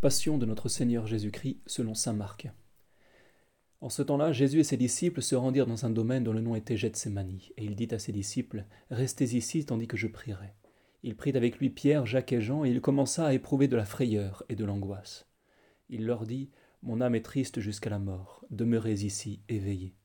Passion de notre Seigneur Jésus-Christ selon Saint Marc. En ce temps-là, Jésus et ses disciples se rendirent dans un domaine dont le nom était Gethsemane, et il dit à ses disciples Restez ici tandis que je prierai. Il prit avec lui Pierre, Jacques et Jean, et il commença à éprouver de la frayeur et de l'angoisse. Il leur dit Mon âme est triste jusqu'à la mort, demeurez ici, éveillés.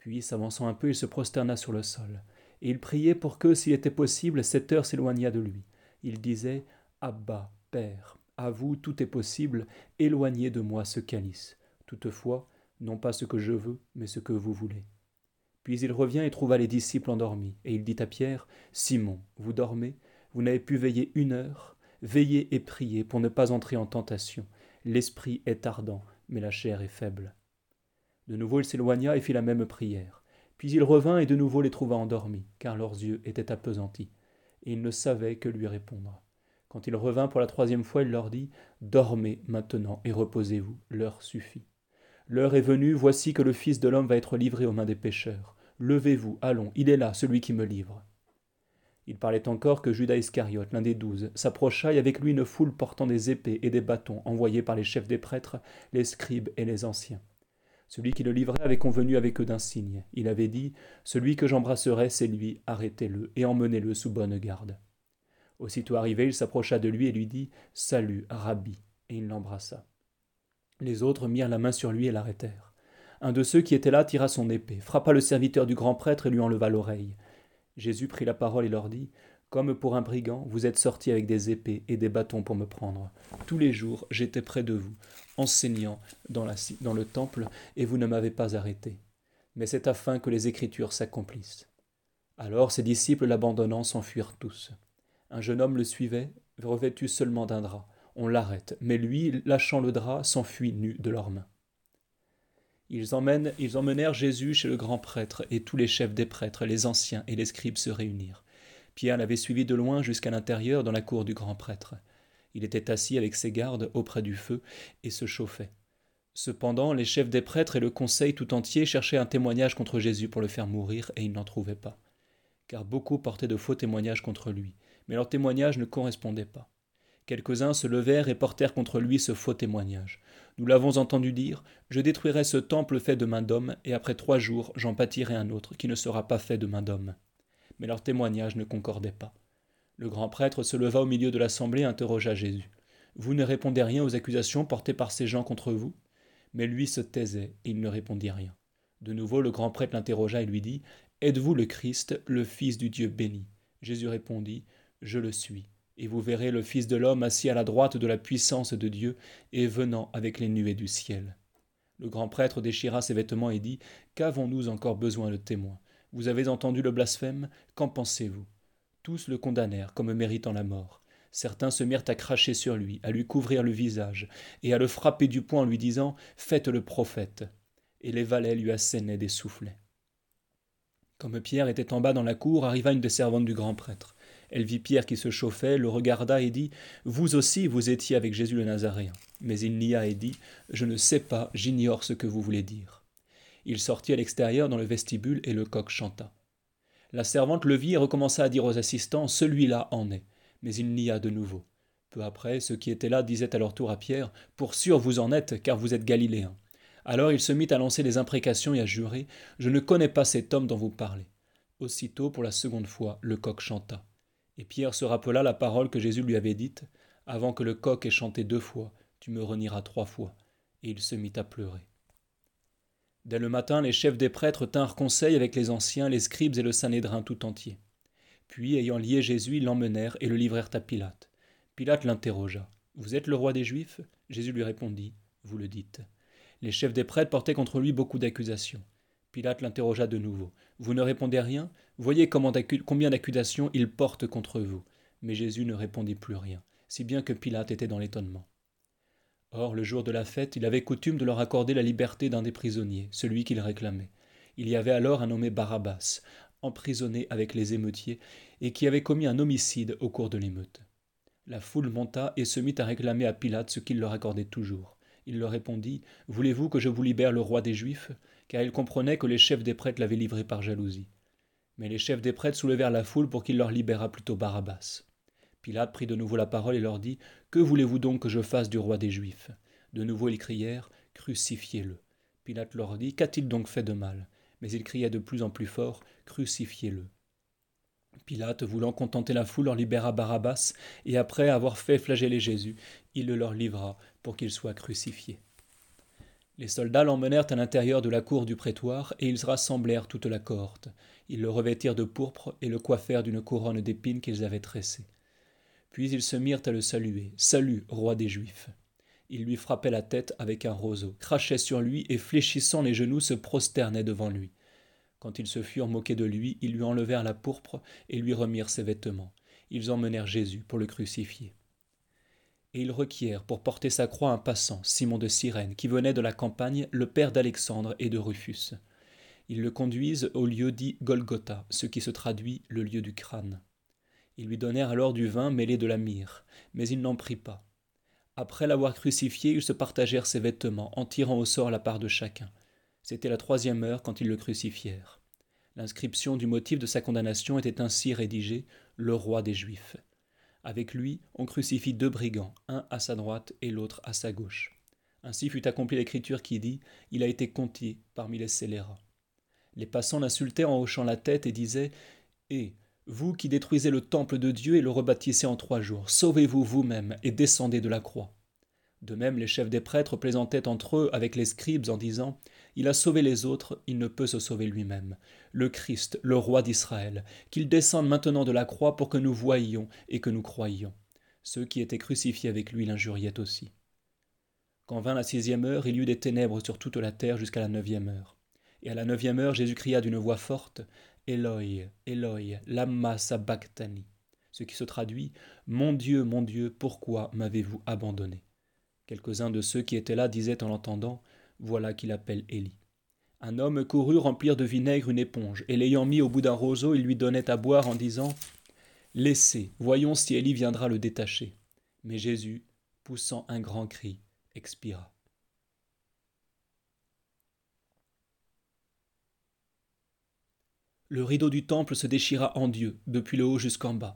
Puis, s'avançant un peu, il se prosterna sur le sol, et il priait pour que, s'il était possible, cette heure s'éloignât de lui. Il disait Abba, Père, à vous tout est possible, éloignez de moi ce calice. Toutefois, non pas ce que je veux, mais ce que vous voulez. Puis il revient et trouva les disciples endormis, et il dit à Pierre, Simon, vous dormez, vous n'avez pu veiller une heure, veillez et priez pour ne pas entrer en tentation. L'esprit est ardent, mais la chair est faible. De nouveau il s'éloigna et fit la même prière. Puis il revint et de nouveau les trouva endormis, car leurs yeux étaient appesantis, et ils ne savaient que lui répondre. Quand il revint pour la troisième fois, il leur dit Dormez maintenant et reposez-vous, l'heure suffit. L'heure est venue, voici que le Fils de l'homme va être livré aux mains des pécheurs. Levez-vous, allons, il est là, celui qui me livre. Il parlait encore que Judas Iscariote, l'un des douze, s'approcha et avec lui une foule portant des épées et des bâtons envoyés par les chefs des prêtres, les scribes et les anciens. Celui qui le livrait avait convenu avec eux d'un signe. Il avait dit Celui que j'embrasserai, c'est lui, arrêtez-le et emmenez-le sous bonne garde. Aussitôt arrivé, il s'approcha de lui et lui dit Salut, Rabbi, et il l'embrassa. Les autres mirent la main sur lui et l'arrêtèrent. Un de ceux qui étaient là tira son épée, frappa le serviteur du grand prêtre et lui enleva l'oreille. Jésus prit la parole et leur dit Comme pour un brigand, vous êtes sortis avec des épées et des bâtons pour me prendre. Tous les jours, j'étais près de vous, enseignant dans, dans le temple, et vous ne m'avez pas arrêté. Mais c'est afin que les Écritures s'accomplissent. Alors ses disciples l'abandonnant s'enfuirent tous. Un jeune homme le suivait, revêtu seulement d'un drap. On l'arrête, mais lui, lâchant le drap, s'enfuit nu de leurs mains. Ils, emmènent, ils emmenèrent Jésus chez le grand prêtre, et tous les chefs des prêtres, les anciens et les scribes se réunirent. Pierre l'avait suivi de loin jusqu'à l'intérieur dans la cour du grand prêtre. Il était assis avec ses gardes auprès du feu et se chauffait. Cependant, les chefs des prêtres et le conseil tout entier cherchaient un témoignage contre Jésus pour le faire mourir, et ils n'en trouvaient pas. Car beaucoup portaient de faux témoignages contre lui, mais leurs témoignages ne correspondaient pas. Quelques-uns se levèrent et portèrent contre lui ce faux témoignage. Nous l'avons entendu dire Je détruirai ce temple fait de main d'homme, et après trois jours j'en bâtirai un autre qui ne sera pas fait de main d'homme. Mais leurs témoignages ne concordaient pas. Le grand prêtre se leva au milieu de l'assemblée et interrogea Jésus. Vous ne répondez rien aux accusations portées par ces gens contre vous? Mais lui se taisait, et il ne répondit rien. De nouveau le grand prêtre l'interrogea et lui dit Êtes-vous le Christ, le Fils du Dieu béni? Jésus répondit je le suis, et vous verrez le Fils de l'homme assis à la droite de la puissance de Dieu et venant avec les nuées du ciel. Le grand prêtre déchira ses vêtements et dit Qu'avons-nous encore besoin de témoins? Vous avez entendu le blasphème? Qu'en pensez-vous? Tous le condamnèrent comme méritant la mort. Certains se mirent à cracher sur lui, à lui couvrir le visage, et à le frapper du poing en lui disant Faites le prophète. Et les valets lui assénaient des soufflets. Comme Pierre était en bas dans la cour, arriva une des servantes du grand prêtre. Elle vit Pierre qui se chauffait, le regarda et dit Vous aussi, vous étiez avec Jésus le Nazaréen. Mais il nia et dit Je ne sais pas, j'ignore ce que vous voulez dire. Il sortit à l'extérieur dans le vestibule et le coq chanta. La servante le vit et recommença à dire aux assistants Celui-là en est. Mais il nia de nouveau. Peu après, ceux qui étaient là disaient à leur tour à Pierre Pour sûr vous en êtes, car vous êtes galiléen. Alors il se mit à lancer des imprécations et à jurer Je ne connais pas cet homme dont vous parlez. Aussitôt, pour la seconde fois, le coq chanta. Et Pierre se rappela la parole que Jésus lui avait dite Avant que le coq ait chanté deux fois, tu me renieras trois fois. Et il se mit à pleurer. Dès le matin, les chefs des prêtres tinrent conseil avec les anciens, les scribes et le sanédrin tout entier. Puis, ayant lié Jésus, ils l'emmenèrent et le livrèrent à Pilate. Pilate l'interrogea. Vous êtes le roi des Juifs? Jésus lui répondit. Vous le dites. Les chefs des prêtres portaient contre lui beaucoup d'accusations. Pilate l'interrogea de nouveau. Vous ne répondez rien? Voyez combien d'accusations il porte contre vous. Mais Jésus ne répondit plus rien, si bien que Pilate était dans l'étonnement. Or, le jour de la fête, il avait coutume de leur accorder la liberté d'un des prisonniers, celui qu'il réclamait. Il y avait alors un nommé Barabbas, emprisonné avec les émeutiers, et qui avait commis un homicide au cours de l'émeute. La foule monta et se mit à réclamer à Pilate ce qu'il leur accordait toujours. Il leur répondit Voulez-vous que je vous libère le roi des Juifs? Car il comprenait que les chefs des prêtres l'avaient livré par jalousie. Mais les chefs des prêtres soulevèrent la foule pour qu'il leur libérât plutôt Barabbas. Pilate prit de nouveau la parole et leur dit Que voulez-vous donc que je fasse du roi des Juifs? De nouveau ils crièrent Crucifiez-le. Pilate leur dit Qu'a-t-il donc fait de mal? Mais ils criaient de plus en plus fort Crucifiez-le. Pilate, voulant contenter la foule, leur libéra Barabbas, et après avoir fait flageller Jésus, il le leur livra pour qu'il soit crucifié. Les soldats l'emmenèrent à l'intérieur de la cour du prétoire, et ils rassemblèrent toute la cohorte. Ils le revêtirent de pourpre et le coiffèrent d'une couronne d'épines qu'ils avaient tressée. Puis ils se mirent à le saluer. Salut, roi des Juifs. Ils lui frappaient la tête avec un roseau, crachaient sur lui et fléchissant les genoux se prosternaient devant lui. Quand ils se furent moqués de lui, ils lui enlevèrent la pourpre et lui remirent ses vêtements. Ils emmenèrent Jésus pour le crucifier. Et ils requièrent pour porter sa croix un passant, Simon de Cyrène, qui venait de la campagne, le père d'Alexandre et de Rufus. Ils le conduisent au lieu dit Golgotha, ce qui se traduit le lieu du crâne. Ils lui donnèrent alors du vin mêlé de la myrrhe, mais il n'en prit pas. Après l'avoir crucifié, ils se partagèrent ses vêtements, en tirant au sort la part de chacun. C'était la troisième heure quand ils le crucifièrent. L'inscription du motif de sa condamnation était ainsi rédigée Le roi des Juifs. Avec lui, on crucifie deux brigands, un à sa droite et l'autre à sa gauche. Ainsi fut accomplie l'écriture qui dit Il a été compté parmi les scélérats. Les passants l'insultaient en hochant la tête et disaient Et, vous qui détruisez le temple de Dieu et le rebâtissez en trois jours, sauvez-vous vous-même et descendez de la croix. De même, les chefs des prêtres plaisantaient entre eux avec les scribes en disant Il a sauvé les autres, il ne peut se sauver lui-même. Le Christ, le roi d'Israël, qu'il descende maintenant de la croix pour que nous voyions et que nous croyions. Ceux qui étaient crucifiés avec lui l'injuriaient aussi. Quand vint la sixième heure, il y eut des ténèbres sur toute la terre jusqu'à la neuvième heure. Et à la neuvième heure, Jésus cria d'une voix forte Eloi, Eloi, lama sabachthani, ce qui se traduit Mon Dieu, mon Dieu, pourquoi m'avez-vous abandonné? Quelques-uns de ceux qui étaient là disaient en l'entendant Voilà qu'il appelle Élie. Un homme courut remplir de vinaigre une éponge, et l'ayant mis au bout d'un roseau, il lui donnait à boire en disant Laissez, voyons si Élie viendra le détacher. Mais Jésus, poussant un grand cri, expira. Le rideau du temple se déchira en Dieu, depuis le haut jusqu'en bas.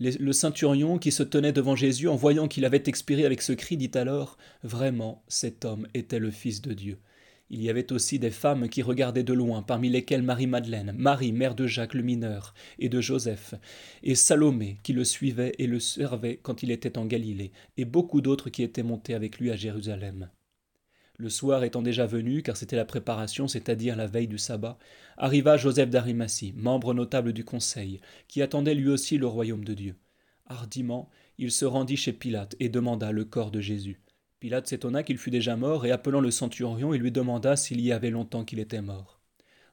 Le centurion qui se tenait devant Jésus en voyant qu'il avait expiré avec ce cri dit alors Vraiment, cet homme était le Fils de Dieu. Il y avait aussi des femmes qui regardaient de loin, parmi lesquelles Marie-Madeleine, Marie, mère de Jacques le mineur, et de Joseph, et Salomé, qui le suivait et le servait quand il était en Galilée, et beaucoup d'autres qui étaient montés avec lui à Jérusalem. Le soir étant déjà venu, car c'était la préparation, c'est-à-dire la veille du sabbat, arriva Joseph d'Arimathie, membre notable du conseil, qui attendait lui aussi le royaume de Dieu. Hardiment, il se rendit chez Pilate et demanda le corps de Jésus. Pilate s'étonna qu'il fût déjà mort, et appelant le centurion, il lui demanda s'il y avait longtemps qu'il était mort.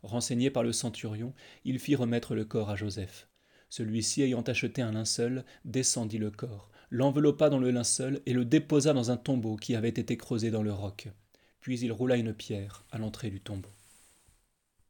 Renseigné par le centurion, il fit remettre le corps à Joseph. Celui-ci, ayant acheté un linceul, descendit le corps, l'enveloppa dans le linceul et le déposa dans un tombeau qui avait été creusé dans le roc puis il roula une pierre à l'entrée du tombeau.